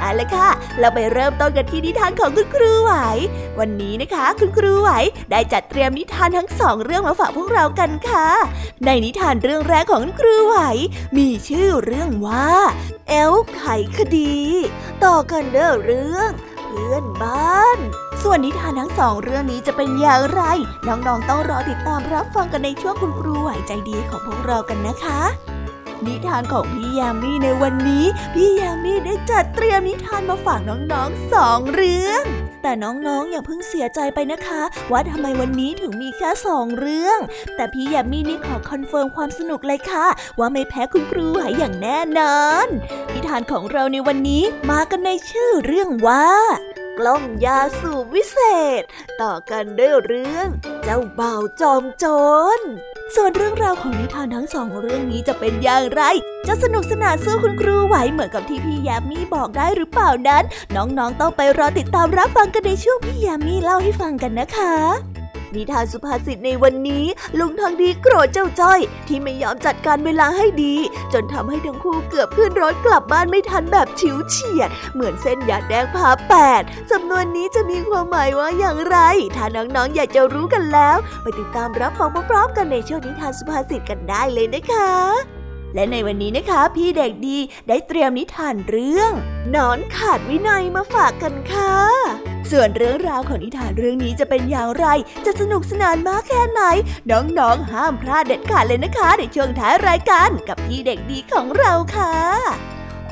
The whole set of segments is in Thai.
เอาละค่ะ เราไปเริ่มต้นกันที่นิทานของคุณครูไหว วันนี้นะคะ คุณครูไหวได้จัดเตรียมนิทานทั้งสองเรื่องมาฝากพวกเรากันค่ะ ในนิทานเรื่องแรกของคุณครูไหว มีชื่อเรื่องว่า เอลไขคดี ต่อกันเด้อเรื่องเพื่อนบ้าน ส่วนนิทานทั้งสองเรื่องนี้จะเป็นอย่างไร น้องๆต้องรอติดตามรับฟังกันในช่วงคุณครูไหวใจดีของพวกเรากันนะคะ นิทานของพี่ยามีในวันนี้ พี่ยามีได้จัดเตรียมนิทานมาฝากน้องๆสองเรื่อง แต่น้องๆอย่าเพิ่งเสียใจไปนะคะ ว่าทำไมวันนี้ถึงมีแค่สองเรื่อง แต่พี่แยมมี่นี่ขอ confirm ความสนุกเลยค่ะ ว่าไม่แพ้คุณครูไหวอย่างแน่นอนนิทานของเราในวันนี้มากันในชื่อเรื่องว่ากล้องยาสูบวิเศษ ต่อกันด้วยเรื่องเจ้าบ่าวจอมโจรส่วนเรื่องราวของนิทานทั้งสองเรื่องนี้จะเป็นอย่างไร จะสนุกสนานสู้คุณครูไหวเหมือนกับที่พี่แยมมี่บอกได้หรือเปล่านั้น น้องๆต้องไปรอติดตามรับฟังกันในช่วงพี่ยามีเล่าให้ฟังกันนะคะ นิทานสุภาษิตในวันนี้ ลุงทองดีโกรธเจ้าจ้อย ที่ไม่ยอมจัดการเวลาให้ดี จนทำให้ทั้งคู่เกือบขึ้นรถกลับบ้านไม่ทันแบบฉิวเฉียด เหมือนเส้นยาแดงพาแปดสำนวนนี้จะมีความหมายว่าอย่างไร ถ้าน้องๆอยากจะรู้กันแล้ว ไปติดตามรับฟังพร้อมๆกันในช่วงนิทานสุภาษิตกันได้เลยนะคะ และในวันนี้นะคะ พี่เด็กดีได้เตรียมนิทานเรื่องนอนขาดวินัยมาฝากกันค่ะ ส่วนเรื่องราวของนิทานเรื่องนี้จะเป็นอย่างไร จะสนุกสนานมากแค่ไหน น้องๆห้ามพลาดเด็ดขาดเลยนะคะ ในช่วงท้ายรายการกับพี่เด็กดีของเราค่ะ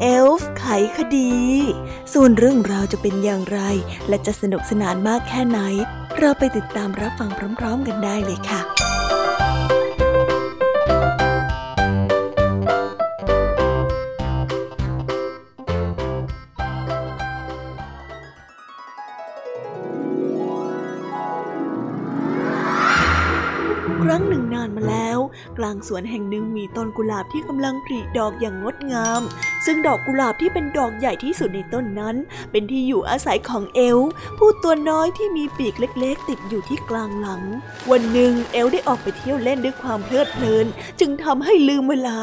เอลฟ์ไขคดี ส่วนเรื่องราวจะเป็นอย่างไร และจะสนุกสนานมากแค่ไหน เราไปติดตามรับฟังพร้อม ๆ กันได้เลยค่ะครั้งหนึ่งนานมาแล้วกลางสวนแห่งหนึ่งมีต้นกุหลาบที่กำลังผลิดอกอย่างงดงาม ซึ่งดอกกุหลาบที่เป็นดอกใหญ่ที่สุดในต้นนั้น เป็นที่อยู่อาศัยของเอลผู้ตัวน้อยที่มีปีกเล็กๆ ติดอยู่ที่กลางหลัง วันหนึ่งเอลได้ออกไปเที่ยวเล่นด้วยความเพลิดเพลิน จึงทำให้ลืมเวลา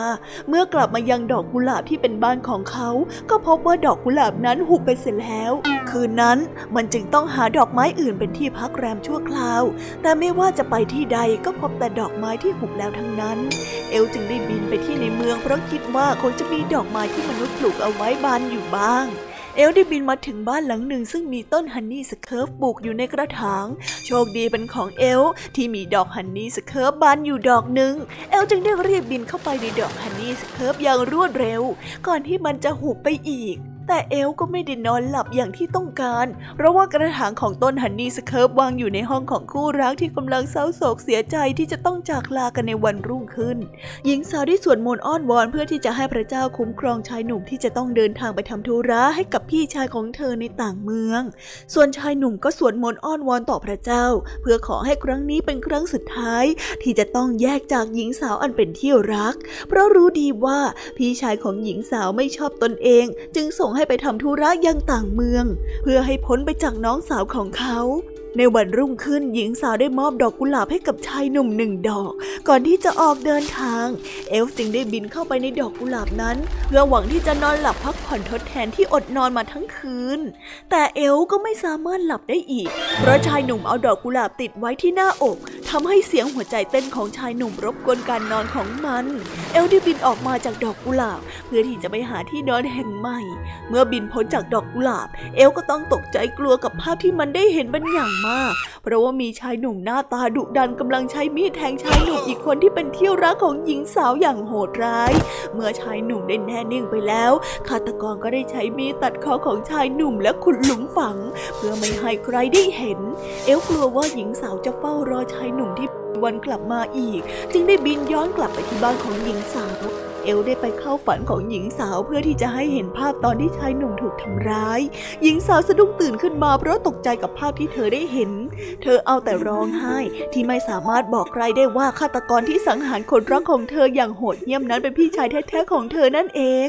เมื่อกลับมายังดอกกุหลาบที่เป็นบ้านของเขา ก็พบว่าดอกกุหลาบนั้นหุบไปเสร็จแล้ว คืนนั้นมันจึงต้องหาดอกไม้อื่นเป็นที่พักแรมชั่วคราว แต่ไม่ว่าจะไปที่ใดก็พบแต่ดอกไม้ที่หุบแล้วทั้งนั้น เอลฟ์จึงได้บินไปที่ในเมืองเพราะคิดว่าคงจะมีดอกไม้ที่มนุษย์ปลูกเอาไว้บานอยู่บ้าง เอลฟ์ได้บินมาถึงบ้านหลังหนึ่งซึ่งมีต้น honeysuckle ปลูกอยู่ในกระถาง โชคดีเป็นของเอลฟ์ที่มีดอก honeysuckle บานอยู่ดอกหนึ่ง เอลฟ์จึงได้รีบบินเข้าไปในดอก honeysuckle อย่างรวดเร็ว ก่อนที่มันจะหุบไปอีก แต่เอลฟ์ก็ไม่ได้นอนหลับอย่างที่ต้องการ เพราะว่ากระถางของต้นฮันนี่สเคิร์ฟวางอยู่ในห้องของคู่รักที่กำลังเศร้าโศกเสียใจที่จะต้องจากลากันในวันรุ่งขึ้น หญิงสาวได้สวดมนต์อ้อนวอนเพื่อที่จะให้พระเจ้าคุ้มครองชายหนุ่มที่จะต้องเดินทางไปทำธุระให้กับพี่ชายของเธอในต่างเมือง ส่วนชายหนุ่มก็สวดมนต์อ้อนวอนต่อพระเจ้า เพื่อขอให้ครั้งนี้เป็นครั้งสุดท้าย ที่จะต้องแยกจากหญิงสาวอันเป็นที่รัก เพราะรู้ดีว่าพี่ชายของหญิงสาวไม่ชอบตนเอง จึงส่งให้ไปทำธุระยังต่างเมือง เพื่อให้พ้นไปจากน้องสาวของเขา ในวันรุ่งขึ้นหญิงสาวได้มอบดอกกุหลาบให้กับชายหนุ่มหนึ่งดอก ก่อนที่จะออกเดินทาง เอลฟจึงได้บินเข้าไปในดอกกุหลาบนั้น เพื่อหวังที่จะนอนหลับพักผ่อนทดแทนที่อดนอนมาทั้งคืน แต่เอลก็ไม่สามารถหลับได้อีก เพราะชายหนุ่มเอาดอกกุหลาบติดไว้ที่หน้าอกทำให้เสียงหัวใจเต้นของชายหนุ่มรบกวนการนอนของมัน เอลได้บินออกมาจากดอกกุหลาบ เพื่อที่จะไปหาที่นอนแห่งใหม่ เมื่อบินพ้นจากดอกกุหลาบ เอลก็ต้องตกใจกลัวกับภาพที่มันได้เห็นเป็นอย่างมาก เพราะว่ามีชายหนุ่มหน้าตาดุดันกำลังใช้มีดแทงชายหนุ่มอีกคนที่เป็นเที่ยวรักของหญิงสาวอย่างโหดร้าย เมื่อชายหนุ่มได้แน่นิ่งไปแล้วฆาตกรก็ได้ใช้มีดตัดคอของชายหนุ่มและขุดหลุมฝัง เพื่อไม่ให้ใครได้เห็น เอลกลัวว่าหญิงสาวจะเฝ้ารอชายหนุ่มที่วันกลับมาอีก จึงได้บินย้อนกลับไปที่บ้านของหญิงสาว เอลได้ไปเข้าฝันของหญิงสาวเพื่อที่จะให้เห็นภาพตอนที่ชายหนุ่มถูกทำร้าย หญิงสาวสะดุ้งตื่นขึ้นมาเพราะตกใจกับภาพที่เธอได้เห็น เธอเอาแต่ร้องไห้ที่ไม่สามารถบอกใครได้ว่าฆาตกรที่สังหารคนรักของเธออย่างโหดเหี้ยมนั้นเป็นพี่ชายแท้ๆของเธอนั่นเอง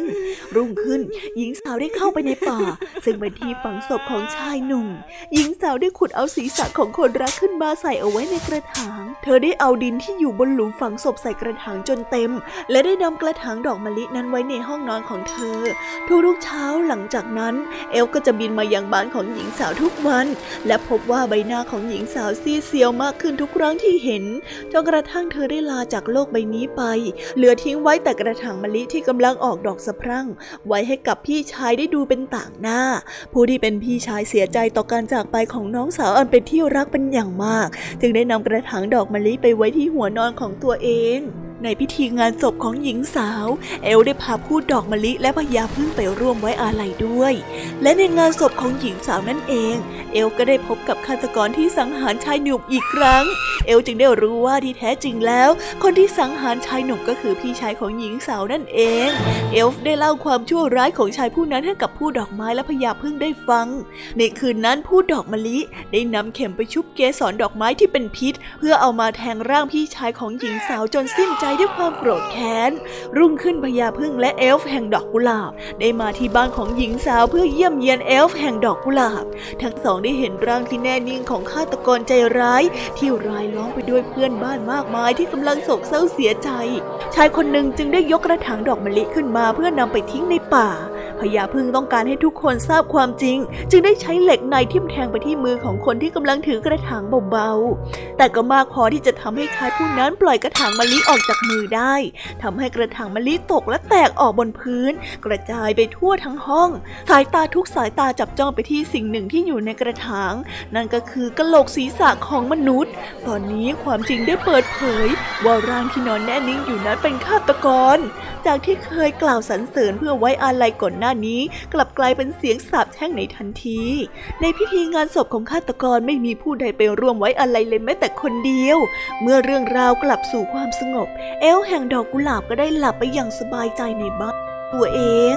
รุ่งขึ้น หญิงสาวได้เข้าไปในป่า ซึ่งเป็นที่ฝังศพของชายหนุ่ม หญิงสาวได้ขุดเอาศีรษะของคนรักขึ้นมาใส่เอาไว้ในกระถาง เธอได้เอาดินที่อยู่บนหลุมฝังศพใส่กระถางจนเต็ม และได้นำกระถางดอกมะลินั้นไว้ในห้องนอนของเธอ ทุกๆเช้าหลังจากนั้น เอลก็จะบินมายังบ้านของหญิงสาวทุกวัน และพบว่าใบหน้าของหญิงสาวซีเซียวมากขึ้นทุกครั้งที่เห็นจนกระทั่งเธอได้ลาจากโลกใบนี้ไป เหลือทิ้งไว้แต่กระถางมะลิที่กำลังออกดอกสะพรั่ง ไว้ให้กับพี่ชายได้ดูเป็นต่างหน้า ผู้ที่เป็นพี่ชายเสียใจต่อการจากไปของน้องสาวอันเป็นที่รักเป็นอย่างมาก จึงได้นำกระถางดอกมะลิไปไว้ที่หัวนอนของตัวเอง ในพิธีงานศพของหญิงสาว เอลได้พาพูดดอกมะลิและพญาพึ่งไปร่วมไว้อาลัยด้วย และในงานศพของหญิงสาวนั่นเอง เอลก็ได้พบกับฆาตกรที่สังหารชายหนุ่มอีกครั้ง เอลจึงได้รู้ว่าที่แท้จริงแล้ว คนที่สังหารชายหนุ่มก็คือพี่ชายของหญิงสาวนั่นเอง เอลฟ์ได้เล่าความชั่วร้ายของชายผู้นั้นให้กับผู้ดอกไม้และพญาพึ่งได้ฟัง ในคืนนั้นผู้ดอกมะลิได้นำเข็มไปชุบเกสรดอกไม้ที่เป็นพิษ เพื่อเอามาแทงร่างพี่ชายของหญิงสาวจนสิ้นใจด้วยความโกรธแค้น รุ่งขึ้นพญาพึ่งและเอลฟ์แห่งดอกกุหลาบ ได้มาที่บ้านของหญิงสาวเพื่อเยี่ยมเยียนเอลฟ์แห่งดอกกุหลาบ ทั้งสองได้เห็นร่างที่แน่นิ่งของฆาตกรใจร้าย ที่รายล้อมไปด้วยเพื่อนบ้านมากมายที่กำลังโศกเศร้าเสียใจ ชายคนหนึ่งจึงได้ยกกระถางดอกมะลิขึ้นมาเพื่อนำไปทิ้งในป่า พญาพึ่งต้องการให้ทุกคนทราบความจริง จึงได้ใช้เหล็กในทิ่มแทงไปที่มือของคนที่กำลังถือกระถางเบาๆ แต่ก็มากพอที่จะทำให้ชายผู้นั้นปล่อยกระถางมะลิออกจากมือได้ทำให้กระถางมะลิตกและแตกออกบนพื้น กระจายไปทั่วทั้งห้อง สายตาทุกสายตาจับจ้องไปที่สิ่งหนึ่งที่อยู่ในกระถาง นั่นก็คือกระโหลกศีรษะของมนุษย์ ตอนนี้ความจริงได้เปิดเผย ว่าร่างที่นอนแน่นิ่งอยู่นั้นเป็นฆาตกร จากที่เคยกล่าวสรรเสริญเพื่อไว้อาลัยก่อนหน้านี้กลับกลายเป็นเสียงสาบแช่งในทันที ในพิธีงานศพของฆาตกรไม่มีผู้ใดไปร่วมไว้อะไรเลยแม้แต่คนเดียว เมื่อเรื่องราวกลับสู่ความสงบ เอลแห่งดอกกุหลาบก็ได้หลับไปอย่างสบายใจในบ้านตัวเอง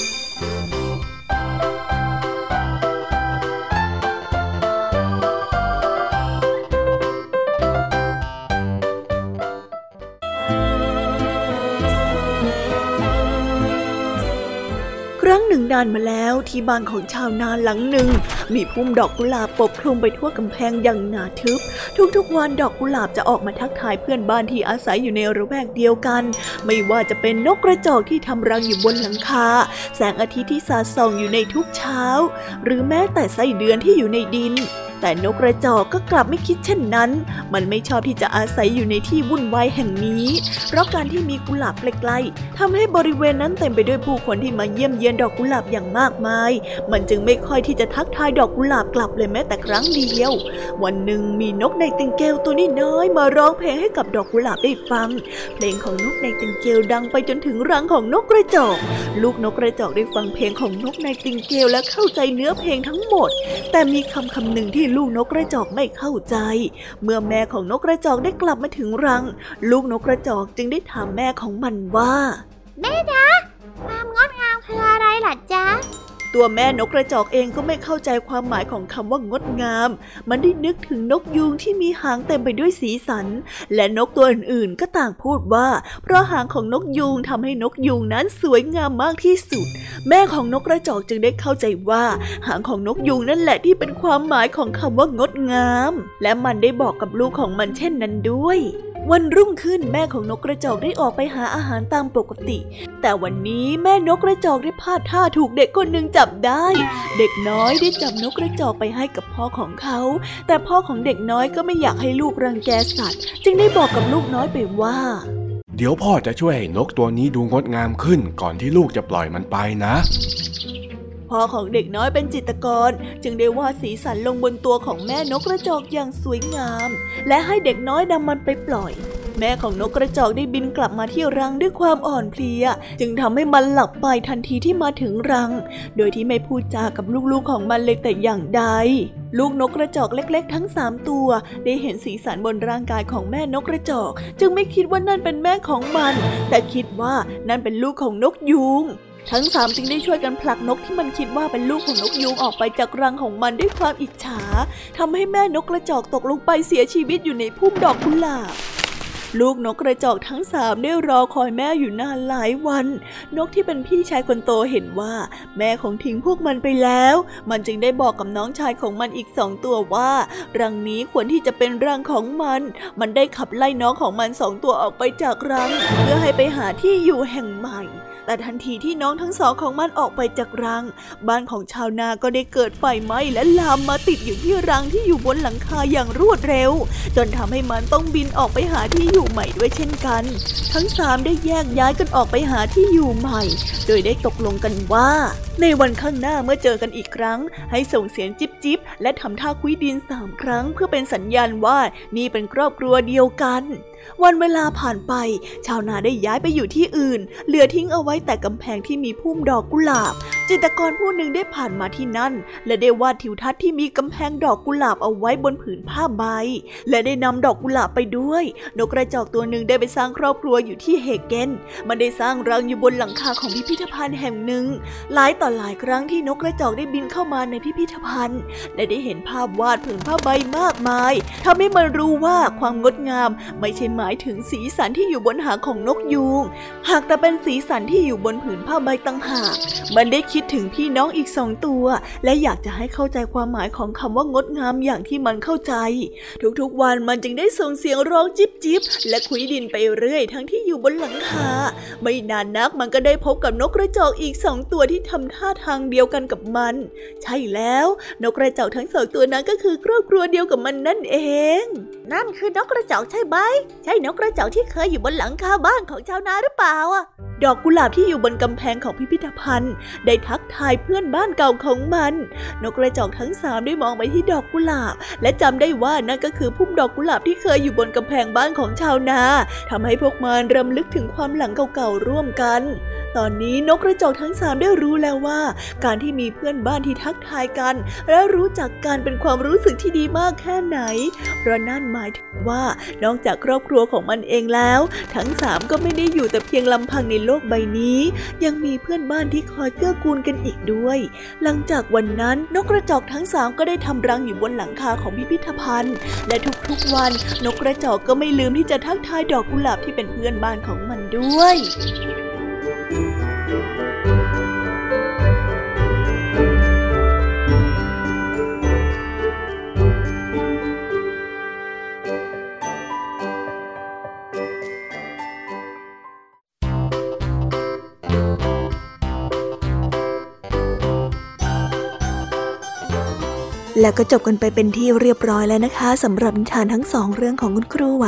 านมาแล้วที่บ้านของชาวนาหลังหนึ่ง มีพุ่มดอกกุหลาบปกคลุมไปทั่วกำแพงอย่างหนาทึบ ทุกๆวันดอกกุหลาบจะออกมาทักทายเพื่อนบ้านที่อาศัยอยู่ในระแวกเดียวกัน ไม่ว่าจะเป็นนกกระจอกที่ทำรังอยู่บนหลังคา แสงอาทิตย์ที่สาดส่องอยู่ในทุกเช้า หรือแม้แต่ไส้เดือนที่อยู่ในดิน แต่นกกระจอกก็กลับไม่คิดเช่นนั้น มันไม่ชอบที่จะอาศัยอยู่ในที่วุ่นวายแห่งนี้ เพราะการที่มีกุหลาบใกล้ๆทำให้บริเวณนั้นเต็มไปด้วยผู้คนที่มาเยี่ยมเยียนดอกกุหลาบอย่างมากมาย มันจึงไม่ค่อยที่จะทักทายดอกกุหลาบกลับเลยแม้แต่ครั้งเดียว วันหนึ่งมีนกในติงเกลตัวนี้น้อยมาร้องเพลงให้กับดอกกุหลาบได้ฟัง เพลงของนกในติงเกลดังไปจนถึงรังของนกกระจอก ลูกนกกระจอกได้ฟังเพลงของนกในติงเกลและเข้าใจเนื้อเพลงทั้งหมด แต่มีคำคำหนึ่งที่ลูกนกกระจอกไม่เข้าใจ เมื่อแม่ของนกกระจอกได้กลับมาถึงรัง ลูกนกกระจอกจึงได้ถามแม่ของมันว่า แม่จ๊ะความงดงามคืออะไรล่ะจ๊ะ ตัวแม่นกกระจอกเองก็ไม่เข้าใจความหมายของคำว่างดงาม มันได้นึกถึงนกยูงที่มีหางเต็มไปด้วยสีสัน และนกตัวอื่นๆ ก็ต่างพูดว่า เพราะหางของนกยูงทำให้นกยูงนั้นสวยงามมากที่สุด แม่ของนกกระจอกจึงได้เข้าใจว่า หางของนกยูงนั่นแหละที่เป็นความหมายของคำว่างดงาม และมันได้บอกกับลูกของมันเช่นนั้นด้วย วันรุ่งขึ้นแม่ของนกกระจอกได้ออกไปหาอาหารตามปกติ แต่วันนี้แม่นกกระจอกได้พลาดท่าถูกเด็กคนหนึ่งจับได้ เด็กน้อยได้จับนกกระจอกไปให้กับพ่อของเขา แต่พ่อของเด็กน้อยก็ไม่อยากให้ลูกรังแกสัตว์ จึงได้บอกกับลูกน้อยไปว่า เดี๋ยวพ่อจะช่วยให้นกตัวนี้ดูงดงามขึ้นก่อนที่ลูกจะปล่อยมันไปนะ พ่อของเด็กน้อยเป็นจิตกร จึงได้วาดสีสันลงบนตัวของแม่นกกระจอกอย่างสวยงาม และให้เด็กน้อยนำมันไปปล่อย แม่ของนกกระจอกได้บินกลับมาที่รังด้วยความอ่อนเพลีย จึงทำให้มันหลับไปทันทีที่มาถึงรัง โดยที่ไม่พูดจากับลูกๆของมันเลยแต่อย่างใดลูกนกกระจอกเล็กๆ ทั้งสามตัว ได้เห็นสีสันบนร่างกายของแม่นกกระจอก จึงไม่คิดว่านั่นเป็นแม่ของมัน แต่คิดว่านั่นเป็นลูกของนกยูง ทั้งสามจึงได้ช่วยกันผลักนกที่มันคิดว่าเป็นลูกของนกยูงออกไปจากรังของมันด้วยความอิจฉาทำให้แม่นกกระจอกตกลงไปเสียชีวิตอยู่ในพุ่มดอกกุหลาบลูกนกกระจอกทั้งสามได้รอคอยแม่อยู่นานหลายวัน นกที่เป็นพี่ชายคนโตเห็นว่า แม่ของทิ้งพวกมันไปแล้ว มันจึงได้บอกกับน้องชายของมันอีกสองตัวว่า รังนี้ควรที่จะเป็นรังของมัน มันได้ขับไล่น้องของมันสองตัวออกไปจากรัง เพื่อให้ไปหาที่อยู่แห่งใหม่ แต่ทันทีที่น้องทั้งสองของมันออกไปจากรัง บ้านของชาวนาก็ได้เกิดไฟไหม้และลามมาติดอยู่ที่รังที่อยู่บนหลังคาอย่างรวดเร็ว จนทำให้มันต้องบินออกไปหาที่อยู่ใหม่ด้วยเช่นกัน ทั้งสามได้แยกย้ายกันออกไปหาที่อยู่ใหม่ โดยได้ตกลงกันว่า ในวันข้างหน้าเมื่อเจอกันอีกครั้ง ให้ส่งเสียงจิบจิบและทำท่าคุยดินสามครั้ง เพื่อเป็นสัญญาณว่านี่เป็นครอบครัวเดียวกัน วันเวลาผ่านไป ชาวนาได้ย้ายไปอยู่ที่อื่น เหลือทิ้งเอาไว้แต่กำแพงที่มีพุ่มดอกกุหลาบ จิตรกรผู้หนึ่งได้ผ่านมาที่นั่น และได้วาดทิวทัศน์ที่มีกำแพงดอกกุหลาบเอาไว้บนผืนผ้าใบ และได้นำดอกกุหลาบไปด้วย นกกระจอกตัวหนึ่งได้ไปสร้างครอบครัวอยู่ที่เฮเกน มันได้สร้างรังอยู่บนหลังคาของพิพิธภัณฑ์แห่งหนึ่ง หลายต่อหลายครั้งที่นกกระจอกได้บินเข้ามาในพิพิธภัณฑ์ และได้เห็นภาพวาดผืนผ้าใบมากมายทำให้มันรู้ว่าความงดงามไม่ใช่หมายถึงสีสันที่อยู่บนหางของนกยูง หากแต่เป็นสีสันที่อยู่บนผืนผ้าใบตั้งหาก มันได้คิดถึงพี่น้องอีกสองตัว และอยากจะให้เข้าใจความหมายของคำว่างดงามอย่างที่มันเข้าใจ ทุกๆวันมันจึงได้ส่งเสียงร้องจิบจิบและคุยดินไปเรื่อย ทั้งที่อยู่บนหลังคา ไม่นานนักมันก็ได้พบกับนกกระจอกอีกสองตัวที่ทำท่าทางเดียวกันกับมัน ใช่แล้ว นกกระจอกทั้งสองตัวนั้นก็คือครอบครัวเดียวกับมันนั่นเอง นั่นคือนกกระจอกใช่ไหมใช่นกกระจอกที่เคยอยู่บนหลังคาบ้านของชาวนาหรือเปล่าอะ ดอกกุหลาบที่อยู่บนกำแพงของพิพิธภัณฑ์ ได้ทักทายเพื่อนบ้านเก่าของมัน นกกระจอกทั้งสามได้มองไปที่ดอกกุหลาบ และจำได้ว่านั่นก็คือพุ่มดอกกุหลาบที่เคยอยู่บนกำแพงบ้านของชาวนาทำให้พวกมันรำลึกถึงความหลังเก่าๆร่วมกัน ตอนนี้นกกระจอกทั้งสามได้รู้แล้วว่า การที่มีเพื่อนบ้านที่ทักทายกัน และรู้จักกันเป็นความรู้สึกที่ดีมากแค่ไหน เพราะนั่นหมายถึงว่านอกจากครอบครัวของมันเองแล้ว ทั้งสามก็ไม่ได้อยู่แต่เพียงลำพังในโลกใบนี้ ยังมีเพื่อนบ้านที่คอยเกื้อกูลกันอีกด้วย หลังจากวันนั้นนกกระจอกทั้งสามก็ได้ทำรังอยู่บนหลังคาของพิพิธภัณฑ์ และทุกๆวัน นกกระจอกก็ไม่ลืมที่จะทักทายดอกกุหลาบที่เป็นเพื่อนบ้านของมันด้วย แล้วก็จบกันไปเป็นที่เรียบร้อยแล้วนะคะสำหรับนิทานทั้งสองเรื่องของคุณครูไหว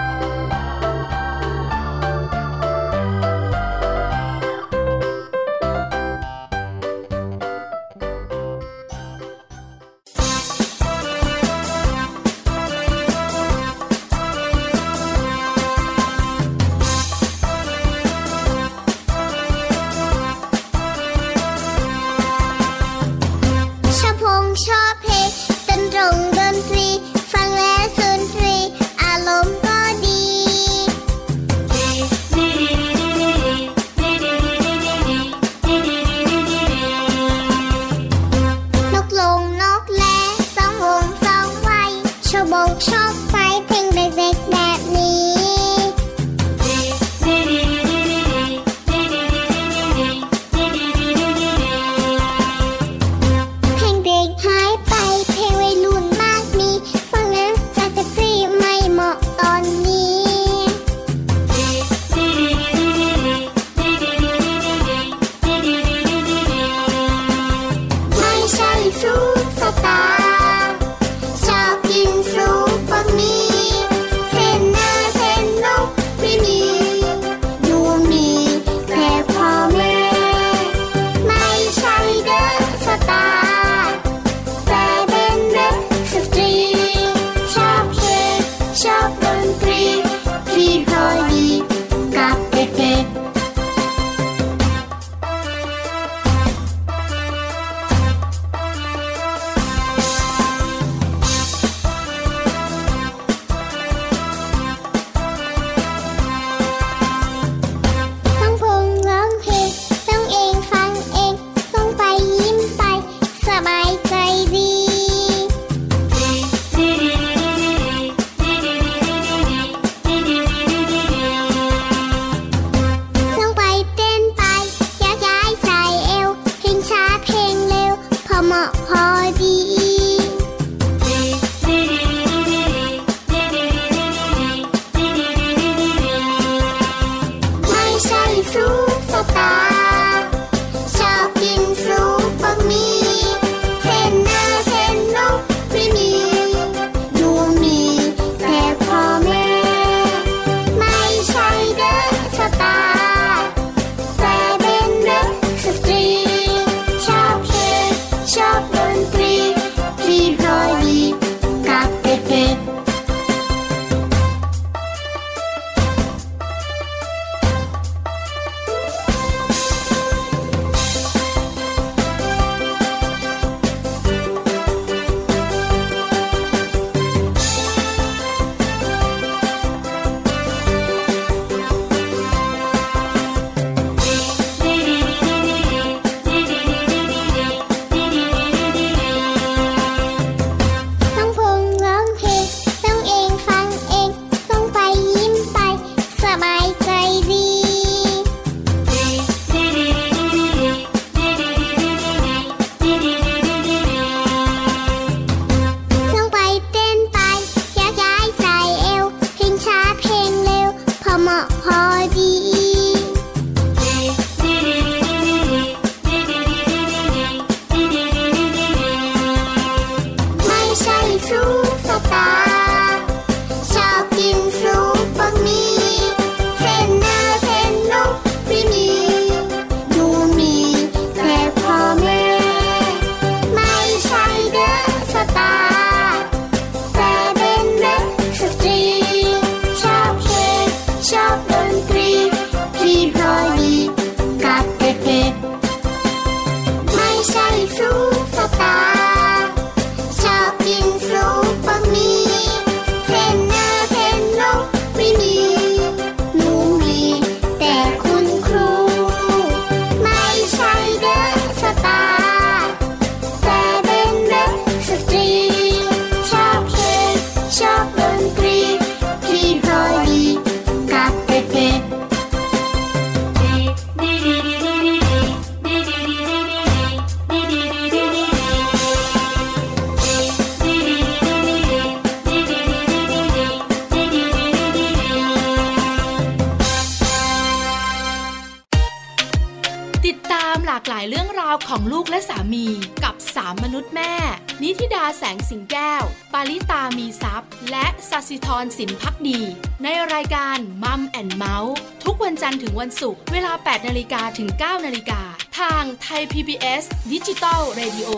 แสงสิงแก้ว ปาลิตามีซัพ์และสัสิธรสินพักดี ในรายการมัมแอนเมาส์ทุกวันจันทร์ถึงวันศุกร์เวลา 8 นาฬิกาถึง 9 นาฬิกา ทางไทย PBS ดิจิตอล Radio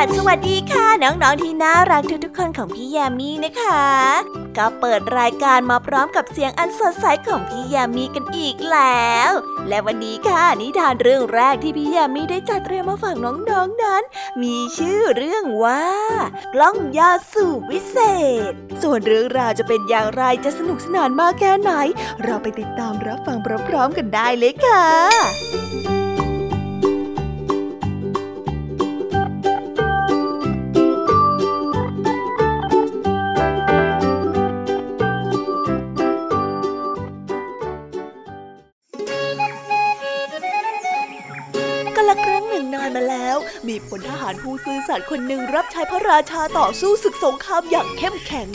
ดัสสวัสดีค่ะ น้องๆที่น่ารักทุกๆคนของพี่แยมมี่นะคะ ก็เปิดรายการมาพร้อมกับเสียงอันสดใสของพี่แยมมี่กันอีกแล้ว และวันนี้ค่ะนิทานเรื่องแรกที่พี่แยมมี่ได้จัดเตรียมมาฝากน้องๆนนั้น มีชื่อเรื่องว่ากล้องยาสูบวิเศษ ส่วนเรื่องราวจะเป็นอย่างไรจะสนุกสนานมากแค่ไหน เราไปติดตามรับฟังพร้อมๆกันได้เลยค่ะ มีพลทหารผู้ซื่อสัตย์คนหนึ่งรับใช้พระราชาต่อสู้ศึกสงครามอย่างเข้มแข็ง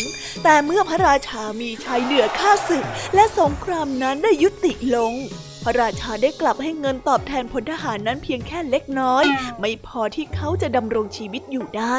แต่เมื่อพระราชามีชัยเหนือข้าศึก และสงครามนั้นได้ยุติลง พระราชาได้กลับให้เงินตอบแทนพลทหารนั้นเพียงแค่เล็กน้อย ไม่พอที่เขาจะดำรงชีวิตอยู่ได้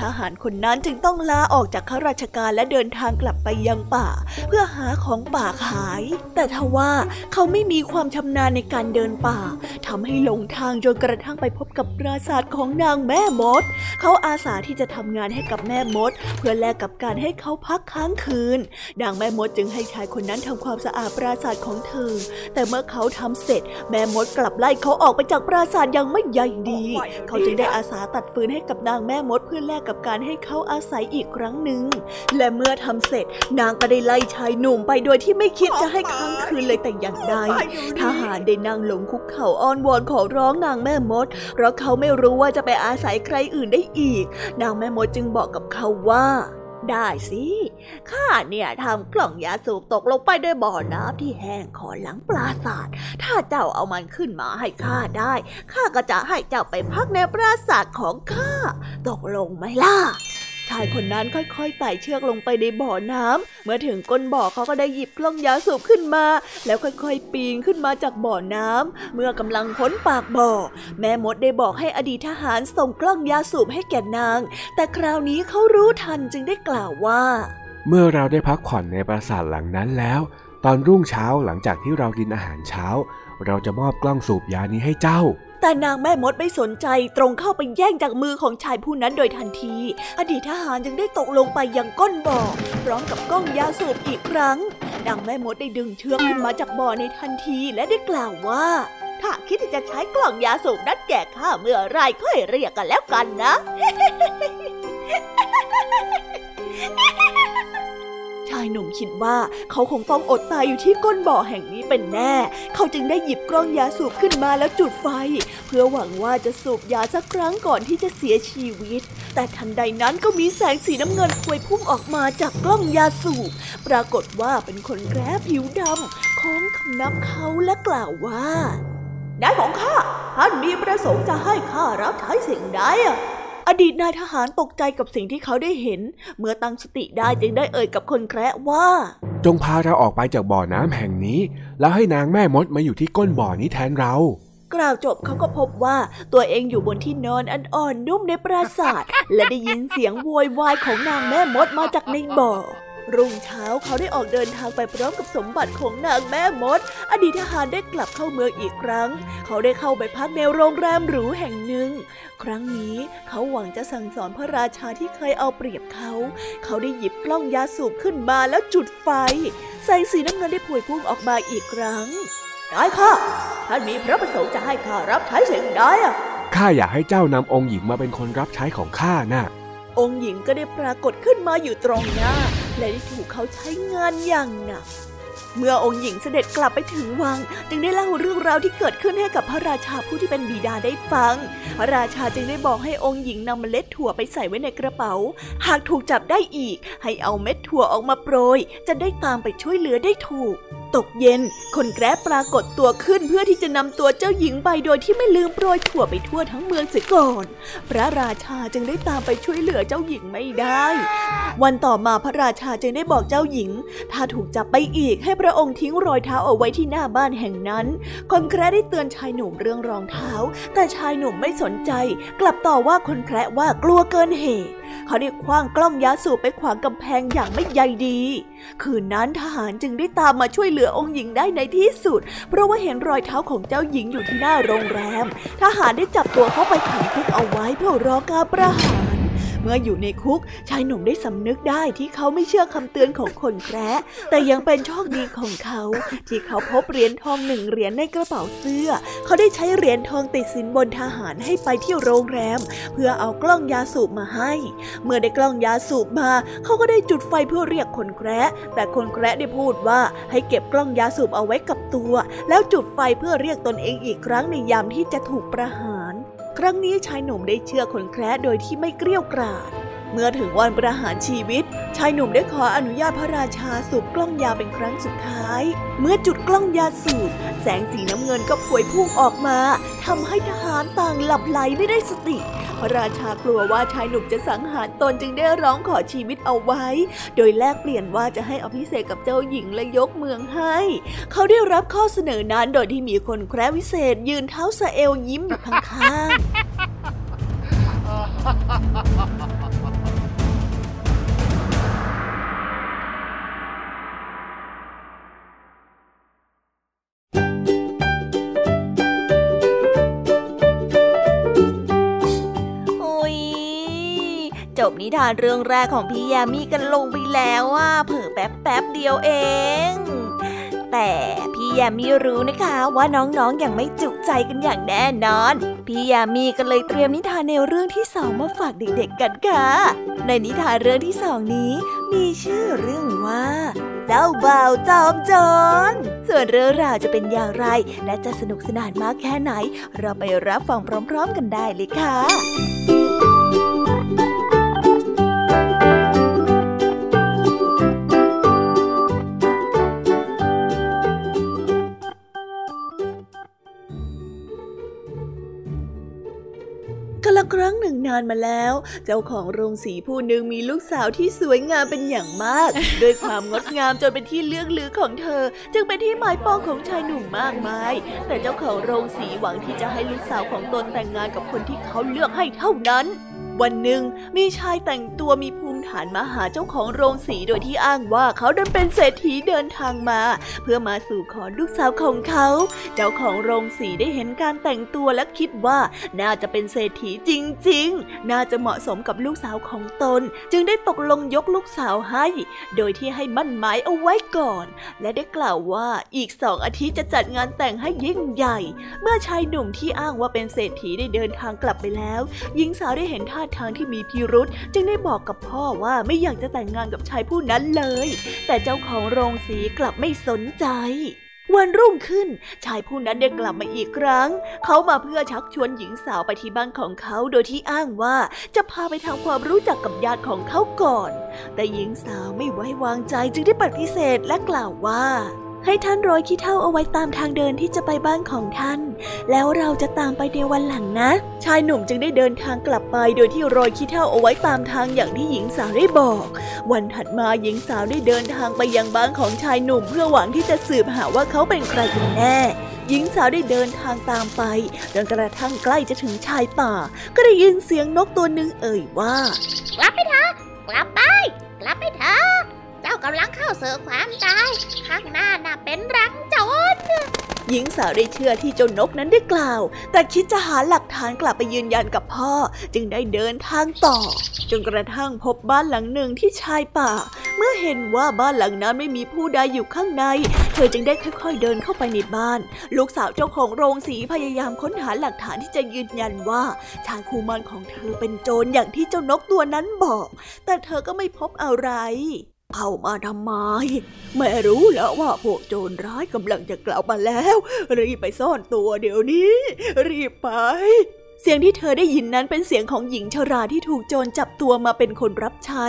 ทหารคนนั้นจึงต้องลาออกจากข้าราชการและเดินทางกลับไปยังป่า เพื่อหาของป่าขาย แต่ทว่าเขาไม่มีความชำนาญในการเดินป่าทำให้หลงทางจนกระทั่งไปพบกับปราสาทของนางแม่มด เขาอาสาที่จะทำงานให้กับแม่มด เพื่อแลกกับการให้เขาพักค้างคืน นางแม่มดจึงให้ชายคนนั้นทำความสะอาดปราสาทของเธอ แต่เมื่อเขาทำเสร็จ แม่มดกลับไล่เขาออกไปจากปราสาทอย่างไม่ใยดี เขาจึงได้อาสาตัดฟืนให้กับนางแม่มดเพื่อแลกกับการให้เขาอาศัยอีกครั้งหนึ่ง และเมื่อทำเสร็จ นางก็ได้ไล่ชายหนุ่มไปโดยที่ไม่คิดจะให้ค้างคืนเลยแต่อย่างใดทหารได้นั่งลงคุกเข่าอ้อนวอนขอร้องนางแม่มด เพราะเขาไม่รู้ว่าจะไปอาศัยใครอื่นได้อีก นางแม่มดจึงบอกกับเขาว่า ได้สิ ข้าเนี่ยทำกล่องยาสูบตกลงไปด้วยบ่อน้ำที่แห้งขอหลังปราสาทถ้าเจ้าเอามันขึ้นมาให้ข้าได้ ข้าก็จะให้เจ้าไปพักในปราสาทของข้า ตกลงไหมล่ะ ชายคนนั้นค่อยๆไต่เชือกลงไปในบ่อน้ำเมื่อถึงก้นบ่อเขาก็ได้หยิบกล้องยาสูบขึ้นมา แล้วค่อยๆ ปีนขึ้นมาจากบ่อน้ำเมื่อกำลังพ้นปากบ่อ แม่มดได้บอกให้อดีตทหารส่งกล้องยาสูบให้แก่นาง แต่คราวนี้เขารู้ทันจึงได้กล่าวว่า เมื่อเราได้พักผ่อนในปราสาทหลังนั้นแล้ว ตอนรุ่งเช้าหลังจากที่เรากินอาหารเช้า เราจะมอบกล้องสูบยานี้ให้เจ้า แต่นางแม่มดไม่สนใจตรงเข้าไปแย่งจากมือของชายผู้นั้นโดยทันที อดีตทหารจึงได้ตกลงไปยังก้นบ่อ พร้อมกับกล้องยาสูบอีกครั้ง นางแม่มดได้ดึงเชือกขึ้นมาจากบ่อในทันทีและได้กล่าวว่า ถ้าคิดจะใช้กล่องยาสูบนั้นแจกข้าเมื่อไรค่อยเรียกกันแล้วกันนะายหนุ่มคิดว่าเขาคงต้องอดตายอยู่ที่ก้นบ่อแห่งนี้เป็นแน่ เขาจึงได้หยิบกล้องยาสูบขึ้นมาแล้วจุดไฟ เพื่อหวังว่าจะสูบยาสักครั้งก่อนที่จะเสียชีวิต แต่ทันใดนั้นก็มีแสงสีน้ำเงินพวยพุ่งออกมาจากกล้องยาสูบ ปรากฏว่าเป็นคนแร้ผิวดำของคำนับเขาและกล่าวว่าได้ของข้าท่านมีประสงค์จะให้ข้ารับใช้สิ่งใดอะ อดีตนายทหารตกใจกับสิ่งที่เขาได้เห็น เมื่อตั้งสติได้จึงได้เอ่ยกับคนแคระว่า จงพาเราออกไปจากบ่อน้ำแห่งนี้ แล้วให้นางแม่มดมาอยู่ที่ก้นบ่อนี้แทนเรากล่าวจบเขาก็พบว่าตัวเองอยู่บนที่นอนอันอ่อนนุ่มในปราสาท และได้ยินเสียงโวยวายของนางแม่มดมาจากในบ่อ รุ่งเช้าเขาได้ออกเดินทางไปพร้อมกับสมบัติของนางแม่มด อดีตทหารได้กลับเข้าเมืองอีกครั้ง เขาได้เข้าไปพักในโรงแรมหรูแห่งหนึ่ง ครั้งนี้เขาหวังจะสั่งสอนพระราชาที่เคยเอาเปรียบเขา เขาได้หยิบกล้องยาสูบขึ้นมาแล้วจุดไฟ แสงสีน้ำเงินได้พวยพุ่งออกมาอีกครั้งได้ค่ะ ท่านมีพระประสงค์จะให้ข้ารับใช้สิ่งใดอะข้าอยากให้เจ้านำองค์หญิงมาเป็นคนรับใช้ของข้าน่ะองค์หญิงก็ได้ปรากฏขึ้นมาอยู่ตรงหน้า และได้ถูกเขาใช้งานอย่างหนัก เมื่อองค์หญิงเสด็จกลับไปถึงวัง จึงได้เล่าเรื่องราวที่เกิดขึ้นให้กับพระราชาผู้ที่เป็นบิดาได้ฟัง พระราชาจึงได้บอกให้องค์หญิงนำเมล็ดถั่วไปใส่ไว้ในกระเป๋า หากถูกจับได้อีก ให้เอาเม็ดถั่วออกมาโปรย จะได้ตามไปช่วยเหลือได้ถูก ตกเย็น คนแกร้ปรากฏตัวขึ้นเพื่อที่จะนำตัวเจ้าหญิงไปโดยที่ไม่ลืมโปรยถั่วไปทั่วทั้งเมืองเสียก่อน พระราชาจึงได้ตามไปช่วยเหลือเจ้าหญิงไม่ได้ วันต่อมาพระราชาจึงได้บอกเจ้าหญิง ถ้าถูกจับไปอีกให้พระระองค์ทิ้งรอยเท้าเอาไว้ที่หน้าบ้านแห่งนั้น คนแคระได้เตือนชายหนุ่มเรื่องรองเท้า แต่ชายหนุ่มไม่สนใจ กลับต่อว่าคนแคระว่ากลัวเกินเหตุ เขาได้คว้างกล้องยาสูบไปขวางกำแพงอย่างไม่ใยดี คืนนั้นทหารจึงได้ตามมาช่วยเหลือองค์หญิงได้ในที่สุด เพราะว่าเห็นรอยเท้าของเจ้าหญิงอยู่ที่หน้าโรงแรม ทหารได้จับตัวเขาไปขังคุกเอาไว้เพื่อรอการประหาร มื่ออยู่ในคุก ชายหนุ่มได้สำนึกได้ที่เขาไม่เชื่อคำเตือนของคนแคระแต่ยังเป็นโชคดีของเขา ที่เขาพบเหรียญทองหนึ่งเหรียญในกระเป๋าเสื้อ เขาได้ใช้เหรียญทองติดสินบนทหารให้ไปที่โรงแรม เพื่อเอากล้องยาสูบมาให้ เมื่อได้กล้องยาสูบมา เขาก็ได้จุดไฟเพื่อเรียกคนแคระแต่คนแคระได้พูดว่าให้เก็บกล้องยาสูบเอาไว้กับตัว แล้วจุดไฟเพื่อเรียกตนเองอีกครั้งในยามที่จะถูกประหาร ครั้งนี้ชายหนุ่มได้เชื่อขนแคระโดยที่ไม่เกรี้ยวกราด เมื่อถึงวันประหารชีวิต ชายหนุ่มได้ขออนุญาตพระราชาสูบกล้องยาเป็นครั้งสุดท้าย เมื่อจุดกล้องยาสูบแสงสีน้ำเงินก็พวยพุ่งออกมาทำให้ทหารต่างหลับไหลไม่ได้สติ พระราชากลัวว่าชายหนุ่มจะสังหารตนจึงได้ร้องขอชีวิตเอาไว้ โดยแลกเปลี่ยนว่าจะให้อภิเษกกับเจ้าหญิงและยกเมืองให้ เขาได้รับข้อเสนอนั้นโดยที่มีคนแคร์วิเศษ ยืนเท้าสะเอลยิ้มอยู่ข้างๆ บนิทานเรื่องแรกของพี่ยามีกันลงไปแล้วอะเผิ่แป๊บแป๊บเดียวเอง แต่พี่ยามีรู้นะคะว่าน้องๆออย่างไม่จุใจกันอย่างแน่นอน พี่ยามีก็เลยเตรียมนิทานแนวเรื่องที่สองมาฝากเด็กๆกันค่ะ ในนิทานเรื่องที่สองนี้ มีชื่อเรื่องว่าเจ้าบ่าวจอมจรส่วนเรื่องราวจะเป็นอย่างไร และจะสนุกสนานมากแค่ไหน เราไปรับฟังพร้อม ๆ กันได้เลยค่ะ ครั้งหนึ่งนานมาแล้ว เจ้าของโรงสีผู้หนึ่งมีลูกสาวที่สวยงามเป็นอย่างมาก ด้วยความงดงามจนเป็นที่เลือกลือของเธอ จึงเป็นที่หมายปองของชายหนุ่มมากมาย แต่เจ้าของโรงสีหวังที่จะให้ลูกสาวของตนแต่งงานกับคนที่เขาเลือกให้เท่านั้น วันหนึ่งมีชายแต่งตัวมีภู มิฐานมาหาเจ้าของโรงสีโดยที่อ้างว่าเขาเดินเป็นเศรษฐีเดินทางมา เพื่อมาสู่ขอลูกสาวของเขา เจ้าของโรงสีได้เห็นการแต่งตัวและคิดว่าน่าจะเป็นเศรษฐีจริง ๆ น่าจะเหมาะสมกับลูกสาวของตน จึงได้ตกลงยกลูกสาวให้ โดยที่ให้มั่นหมายเอาไว้ก่อน และได้กล่าวว่าอีกสองอาทิตย์จะจัดงานแต่งให้ยิ่งใหญ่ เมื่อชายหนุ่มที่อ้างว่าเป็นเศรษฐีได้เดินทางกลับไปแล้ว หญิงสาวได้เห็นท่าทางที่มีพิรุษจึงได้บอกกับพ่อว่าไม่อยากจะแต่งงานกับชายผู้นั้นเลย แต่เจ้าของโรงสีกลับไม่สนใจวันรุ่งขึ้น ชายผู้นั้นได้กลับมาอีกครั้ง เขามาเพื่อชักชวนหญิงสาวไปที่บ้านของเขาโดยที่อ้างว่าจะพาไปทำความรู้จักกับญาติของเขาก่อน แต่หญิงสาวไม่ไว้วางใจจึงได้ปฏิเสธและกล่าวว่า ให้ท่านโรยขี้เท่าเอาไว้ตามทางเดินที่จะไปบ้านของท่าน แล้วเราจะตามไปในวันหลังนะ ชายหนุ่มจึงได้เดินทางกลับไปโดยที่โรยขี้เท่าเอาไว้ตามทางอย่างที่หญิงสาวได้บอก วันถัดมาหญิงสาวได้เดินทางไปยังบ้านของชายหนุ่ม เพื่อหวังที่จะสืบหาว่าเขาเป็นใครกันแน่หญิงสาวได้เดินทางตามไปจนกระทั่งใกล้จะถึงชายป่า ก็ได้ยินเสียงนกตัวหนึ่งเอ่ยว่า กลับไปเถอะกลับไป กลับไปเถอะ กำลังเจ้าเสือความตาย ข้างหน้าน่ะเป็นรังโจรหญิงสาวได้เชื่อที่เจ้านกนั้นได้กล่าว แต่คิดจะหาหลักฐานกลับไปยืนยันกับพ่อ จึงได้เดินทางต่อ จนกระทั่งพบบ้านหลังหนึ่งที่ชายป่า เมื่อเห็นว่าบ้านหลังนั้นไม่มีผู้ใดอยู่ข้างใน เธอจึงได้ค่อย ๆ เดินเข้าไปในบ้าน ลูกสาวเจ้าของโรงสีพยายามค้นหาหลักฐานที่จะยืนยันว่า ชายคูมันของเธอเป็นโจรอย่างที่เจ้านกตัวนั้นบอก แต่เธอก็ไม่พบอะไร เข้ามาทำไมแม่รู้แล้วว่าพวกโจรร้ายกำลังจะกลับมาแล้ว รีบไปซ่อนตัวเดี๋ยวนี้ รีบไป เสียงที่เธอได้ยินนั้นเป็นเสียงของหญิงชราที่ถูกโจรจับตัวมาเป็นคนรับใช้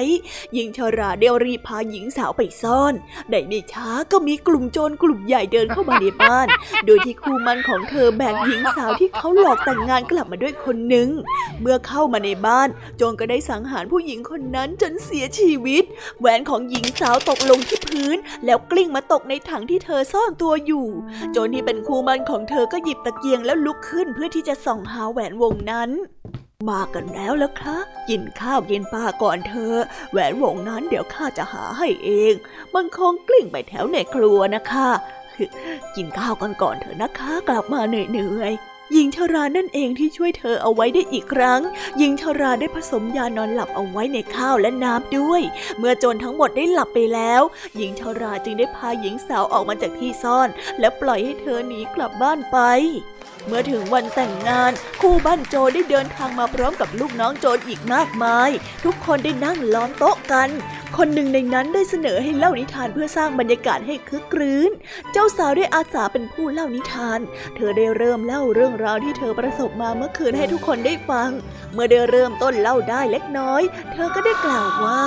หญิงชราเดียวรีพาหญิงสาวไปซ่อนในไม่ช้าก็มีกลุ่มโจรกลุ่มใหญ่เดินเข้ามาในบ้าน โดยที่คู่มันของเธอแบกหญิงสาวที่เขาหลอกแต่งงานกลับมาด้วยคนหนึ่ง เมื่อเข้ามาในบ้าน โจรก็ได้สังหารผู้หญิงคนนั้นจนเสียชีวิต แหวนของหญิงสาวตกลงที่พื้น แล้วกลิ้งมาตกในถังที่เธอซ่อนตัวอยู่ โจรที่เป็นคู่มันของเธอก็หยิบตะเกียงแล้วลุกขึ้นเพื่อที่จะส่องหาแหวนวงนั้น มากันแล้วล้วคะกินข้าวกินปลาก่อนเธอ แหวนวงนั้นเดี๋ยวข้าจะหาให้เอง มันคงกลิ้งไปแถวในครัวนะคะ กินข้าวกันก่อนเถอะนะคะ กลับมาเหนื่อยๆหญิงชรานั่นเองที่ช่วยเธอเอาไว้ได้อีกครั้ง หญิงชราได้ผสมยานอนหลับเอาไว้ในข้าวและน้ำด้วย เมื่อจรทั้งหมดได้หลับไปแล้ว หญิงชราจึงได้พาหญิงสาวออกมาจากที่ซ่อน และปล่อยให้เธอหนีกลับบ้านไป เมื่อถึงวันแต่งงาน คู่บ้านโจได้เดินทางมาพร้อมกับลูกน้องโจรอีกมากมาย ทุกคนได้นั่งล้อมโต๊ะกัน คนหนึ่งในนั้นได้เสนอให้เล่านิทานเพื่อสร้างบรรยากาศให้คึกครื้นเจ้าสาวได้อาสาเป็นผู้เล่านิทาน เธอได้เริ่มเล่าเรื่องราวที่เธอประสบมาเมื่อคืนให้ทุกคนได้ฟัง เมื่อได้เริ่มต้นเล่าได้เล็กน้อย เธอก็ได้กล่าวว่า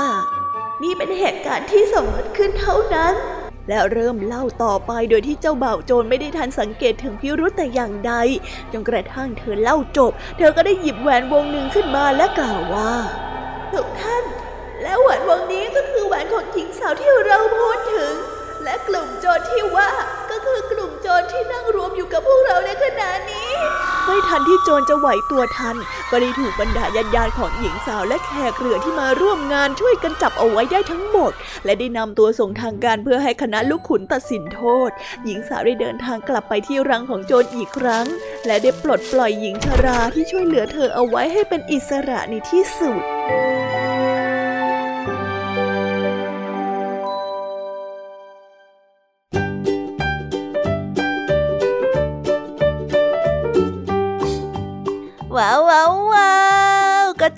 นี่เป็นเหตุการณ์ที่สมมติขึ้นเท่านั้น แล้วเริ่มเล่าต่อไปโดยที่เจ้าบ่าวโจรไม่ได้ทันสังเกตถึงพิรุธแต่อย่างใด จนกระทั่งเธอเล่าจบ เธอก็ได้หยิบแหวนวงหนึ่งขึ้นมาและกล่าวว่าทุกท่าน และแหวนวงนี้ก็คือแหวนของหญิงสาวที่เราพูดถึง และกลุ่มโจรที่ว่าก็คือกลุ่มโจรที่นั่งรวมอยู่กับพวกเราในขณะนี้ ไม่ทันที่โจรจะไหวตัวทัน ก็ได้ถูกบรรดาญาติญาติของหญิงสาวและแขกเรือที่มาร่วมงานช่วยกันจับเอาไว้ได้ทั้งหมด และได้นำตัวส่งทางการเพื่อให้คณะลูกขุนตัดสินโทษ หญิงสาวได้เดินทางกลับไปที่รังของโจรอีกครั้ง และได้ปลดปล่อยหญิงชราที่ช่วยเหลือเธอเอาไว้ให้เป็นอิสระในที่สุด uau, uau,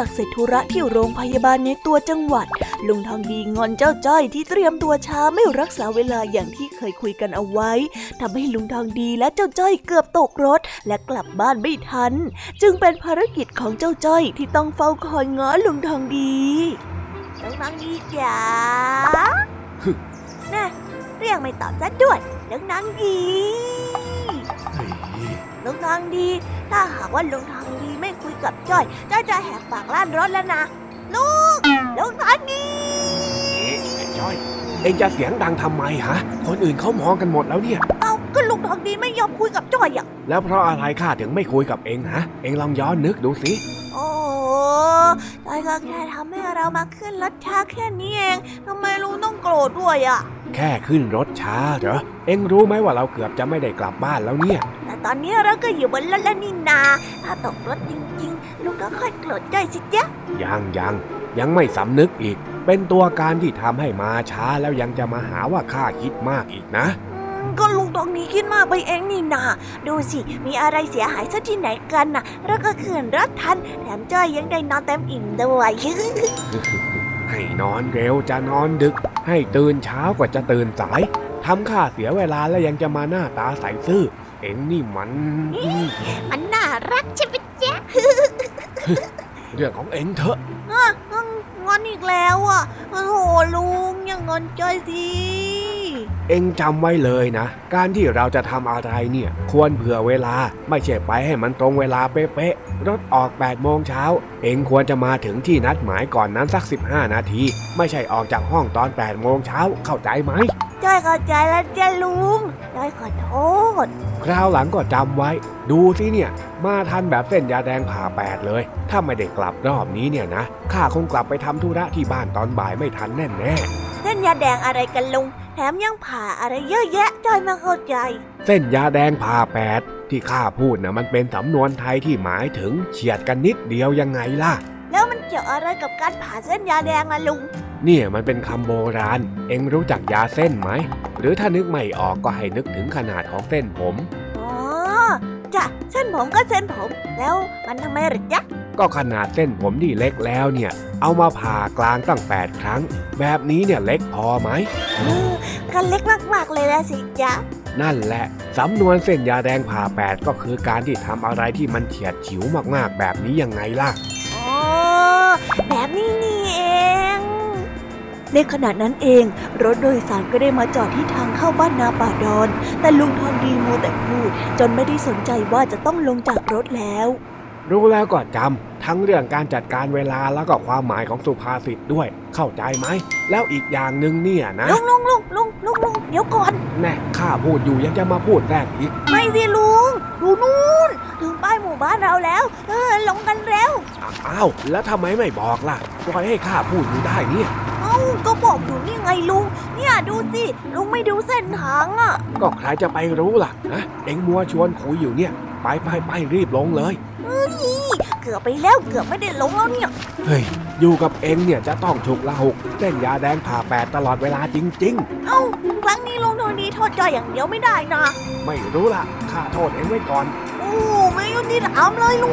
จากเสร็จธุระที่โรงพยาบาลในตัวจังหวัด ลุงทองดีงอนเจ้าจ้อยที่เตรียมตัวช้าไม่รักษาเวลาอย่างที่เคยคุยกันเอาไว้ทำให้ลุงทองดีและเจ้าจ้อยเกือบตกรถ และกลับบ้านไม่ทัน จึงเป็นภารกิจของเจ้าจ้อยที่ต้องเฝ้าคอยง้อลุงทองดีลุงทองดีจ๋าน่ะเรียกไม่ตอบซะด้วยลุงทองดีลุงทองดี ถ้าหากว่าลุงทองดีไม่คุย กับจ้อย จ้อยจะแหกปากลั่นรถแล้วนะ ลูกลุงทองดีเอ๊ะไอ้จ้อย เอ็งจะเสียงดังทำไมฮะ คนอื่นเขามองกันหมดแล้วเนี่ย เอาก็ลุงทองดีไม่ยอมคุยกับจ้อยอะ แล้วเพราะอะไรข้าถึงไม่คุยกับเอ็งฮะ เอ็งลองย้อนนึกดูสิโอ้จ้อยก็แค่ทำให้เรามาขึ้นรถช้าแค่นี้เองทำไมลุงต้องโกรธด้วยอะ แค่ขึ้นรถช้าเหรอ เอ็งรู้ไหมว่าเราเกือบจะไม่ได้กลับบ้านแล้วเนี่ย แต่ตอนนี้เราก็อยู่บนรถแล้วนี่นา ถ้าตกรถจริงๆ ลุงก็ค่อยโกรธจ้อยสิจ๊ะยังยังยังไม่สำนึกอีก เป็นตัวการที่ทำให้มาช้าแล้วยังจะมาหาว่าข้าคิดมากอีกนะอืมก็ลุงทองดีคิดมากไปเองนี่นา ดูสิ มีอะไรเสียหายซะที่ไหนกันน่ะแล้วก็ขึ้นรถทัน แถมจ้อยยังได้นอนเต็มอิ่มด้วยให้นอนเร็วจะนอนดึก ให้ตื่นเช้ากว่าจะตื่นสายทำข้าเสียเวลาแล้วยังจะมาหน้าตาใสซื่อ เอ็งนี่มัน มันน่ารักใช่ไหมจ๊ะ เรื่องของเอ็งเถอะอะงอนอีกแล้วอะโอ้โหลุงอย่างงอนจ้อยสิเอ็งจำไว้เลยนะ การที่เราจะทำอะไรเนี่ย ควรเผื่อเวลาไม่ใช่ไปให้มันตรงเวลาเป๊ะๆรถออก8โมงเช้า เอ็งควรจะมาถึงที่นัดหมายก่อนนั้นสัก 15 นาที ไม่ใช่ออกจากห้องตอน8โมงเช้าเข้าใจไหมจ้อยเข้าใจแล้วจ้ะลุงจ้อยขอโทษคราวหลังก็จำไว้ ดูสิเนี่ย มาทันแบบเส้นยาแดงผ่าแปดเลย ถ้าไม่ได้กลับรอบนี้เนี่ยนะข้าคงกลับไปทำธุระที่บ้านตอนบ่ายไม่ทันแน่แน่เส้นยาแดงอะไรกันลุง แถมยังผ่าอะไรเยอะแยะจ้อยไม่เข้าใจๆเส้นยาแดงผ่าแปดที่ข้าพูดนะมันเป็นสำนวนไทยที่หมายถึงเฉียดกันนิดเดียวยังไงล่ะ แล้วมันเกี่ยวอะไรกับการผ่าเส้นยาแดงล่ะลุง เนี่ยมันเป็นคำโบราณ เอ็งรู้จักยาเส้นไหม หรือถ้านึกไม่ออกก็ให้นึกถึงขนาดของเส้นผมอ๋อ จ้ะเส้นผมก็เส้นผม แล้วมันทำไมหรือจ๊ะก็ขนาดเส้นผมที่เล็กแล้วเนี่ย เอามาผ่ากลางตั้งแปดครั้ง แบบนี้เนี่ยเล็กพอไหมเออกันเล็กมากๆเลยนะสิจ๊ะนั่นแหละสำนวนเส้นยาแดงผ่าแปดก็คือการที่ทำอะไรที่มันเฉียดฉิวมากๆ แบบนี้ยังไงล่ะอ๋อแบบนี้นี่เอง ในขณะนั้นเอง รถโดยสารก็ได้มาจอดที่ทางเข้าบ้านนาป่าดอน แต่ลุงทองดีมัวแต่พูดจนไม่ได้สนใจว่าจะต้องลงจากรถแล้ว รู้แล้วก็จำทั้งเรื่องการจัดการเวลาแล้วก็ความหมายของสุภาษิตด้วย เข้าใจไหม แล้วอีกอย่างหนึ่งเนี่ยนะ ลุงลุงลุงลุงลุงลุงเดี๋ยวก่อน แน่ข้าพูดอยู่ยังจะมาพูดแรกอีก ไม่สิลุงดูนู่นถึงป้ายหมู่บ้านเราแล้ว เออลงกันเร็วอ้าวแล้วทำไมไม่บอกล่ะปล่อยให้ข้าพูดอยู่ได้เนี่ยเอ้าก็บอกอยู่นี่ไงลุง เนี่ยดูสิลุงไม่ดูเส้นทางอะ ก็ใครจะไปรู้ล่ะนะเอ็งมัวชวนคุยอยู่เนี่ย ไปไปไปรีบลงเลยเกือบไปแล้วเกือบไม่ได้ลงแล้วเนี่ย เฮ้ย อยู่กับเอ็งเนี่ยจะต้องฉุกละหุกเล่นยาแดงผ่าแปดตลอดเวลาจริงเอ้า ครั้งนี้ลุงโทนี่โทษจอยอย่างเดียวไม่ได้นะๆไม่รู้ล่ะข้าโทษเอ็งไว้ก่อน โอ้ไม่ยุติธรรมเลยลุง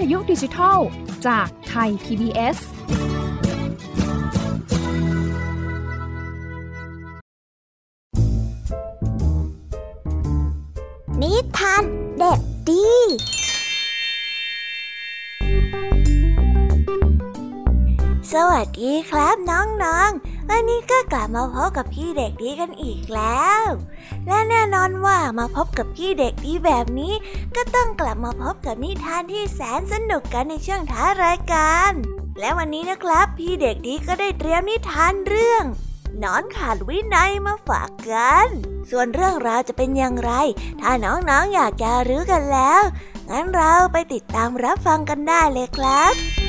ทยุดิจิทัล จากไทย PBS นิทานเด็กดี สวัสดีครับน้องๆ วันนี้ก็กลับมาพบกับพี่เด็กดีกันอีกแล้ว และแน่ อนว่ามาพบกับพี่เด็กดีแบบนี้ ก็ต้องกลับมาพบกับนิทานที่แสนสนุกกันในช่วงท้ารายการ และวันนี้นะครับ พี่เด็กดีก็ได้เตรียมนิทานเรื่องนอนขาดวินัยมาฝากกัน ส่วนเรื่องราวจะเป็นอย่างไร ถ้าน้องๆออยากจะรู้กันแล้ว งั้นเราไปติดตามรับฟังกันได้เลยครับ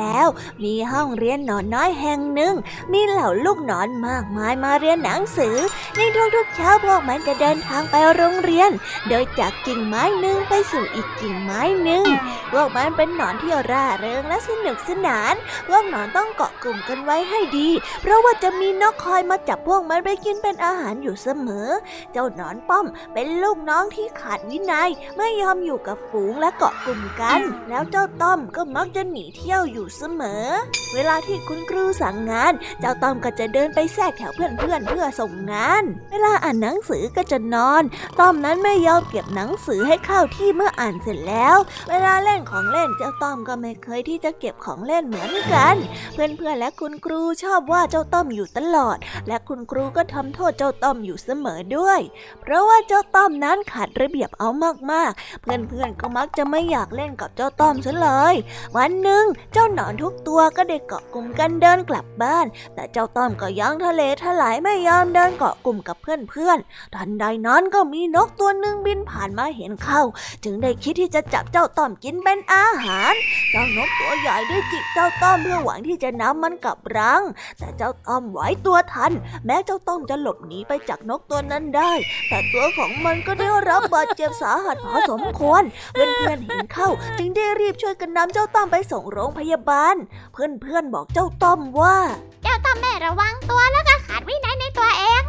แล้ว มีห้องเรียนหนอนน้อยแห่งหนึ่ง มีเหล่าลูกหนอนมากมายมาเรียนหนังสือ ในทุกๆเช้าพวกมันจะเดินทางไปโรงเรียน โดยจากกิ่งไม้หนึ่งไปสู่อีกกิ่งไม้หนึ่งพวกมันเป็นหนอนที่ร่าเริงและสนุกสนาน พวกหนอนต้องเกาะกลุ่มกันไว้ให้ดี เพราะว่าจะมีนกคอยมาจับพวกมันไปกินเป็นอาหารอยู่เสมอ เจ้าหนอนป้อมเป็นลูกน้องที่ขาดวินัย ไม่ยอมอยู่กับฝูงและเกาะกลุ่มกัน แล้วเจ้าต้อมก็มักจะหนีเที่ยวอยู่เสมอ เวลาที่คุณครูสั่งงาน เจ้าต้อมก็จะเดินไปแทรกแถวเพื่อนๆเพื่อส่งงาน เวลาอ่านหนังสือก็จะนอนต้อมนั้นไม่ยอมเก็บหนังสือให้เข้าที่เมื่ออ่านเสร็จแล้ว เวลาเล่นของเล่นเจ้าต้อมก็ไม่เคยที่จะเก็บของเล่นเหมือนกัน เพื่อนๆและคุณครูชอบว่าเจ้าต้อมอยู่ตลอด และคุณครูก็ทำโทษเจ้าต้อมอยู่เสมอด้วย เพราะว่าเจ้าต้อมนั้นขาดระเบียบเอามากๆ เพื่อนๆก็มักจะไม่อยากเล่นกับเจ้าต้อมซะเลย วันหนึ่งเจ้าหนอนทุกตัวก็ได้เกาะกลุ่มกันเดินกลับบ้าน แต่เจ้าต้อมก็ยังทะเลทลายไม่ยอมเดินเกาะกลุ่มกับเพื่อนๆ ทันใดนั้นก็มีนกตัวหนึ่งบินผ่านมาเห็นเข้า จึงได้คิดที่จะจับเจ้าต้อมกินเป็นอาหารเจ้านกตัวใหญ่ได้จิกเจ้าต้อมเพื่อหวังที่จะนำมันกลับรัง แต่เจ้าต้อมไหวตัวทัน แม้เจ้าต้อมจะหลบหนีไปจากนกตัวนั้นได้ แต่ตัวของมันก็ได้รับบาดเจ็บสาหัสพอสมควรเพื่อนๆเห็นเข้า จึงได้รีบช่วยกันนำเจ้าต้อมไปส่งโรงพยาบาลเพื่อนๆบอกเจ้าต้อมว่า เจ้าต้อมไม่ระวังตัวแล้วก็ขาดวินัยในตัวเอง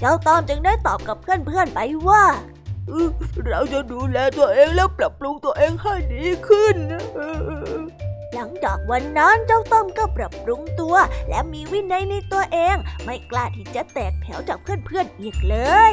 เจ้าต้อมจึงได้ตอบกับเพื่อนๆไปว่าเราจะดูแลตัวเองแล้วปรับปรุงตัวเองให้ดีขึ้น หลังจากวันนั้นเจ้าต้อมก็ปรับปรุงตัว และมีวินัยในตัวเอง ไม่กล้าที่จะแตกแถวจากเพื่อนๆอีกเลย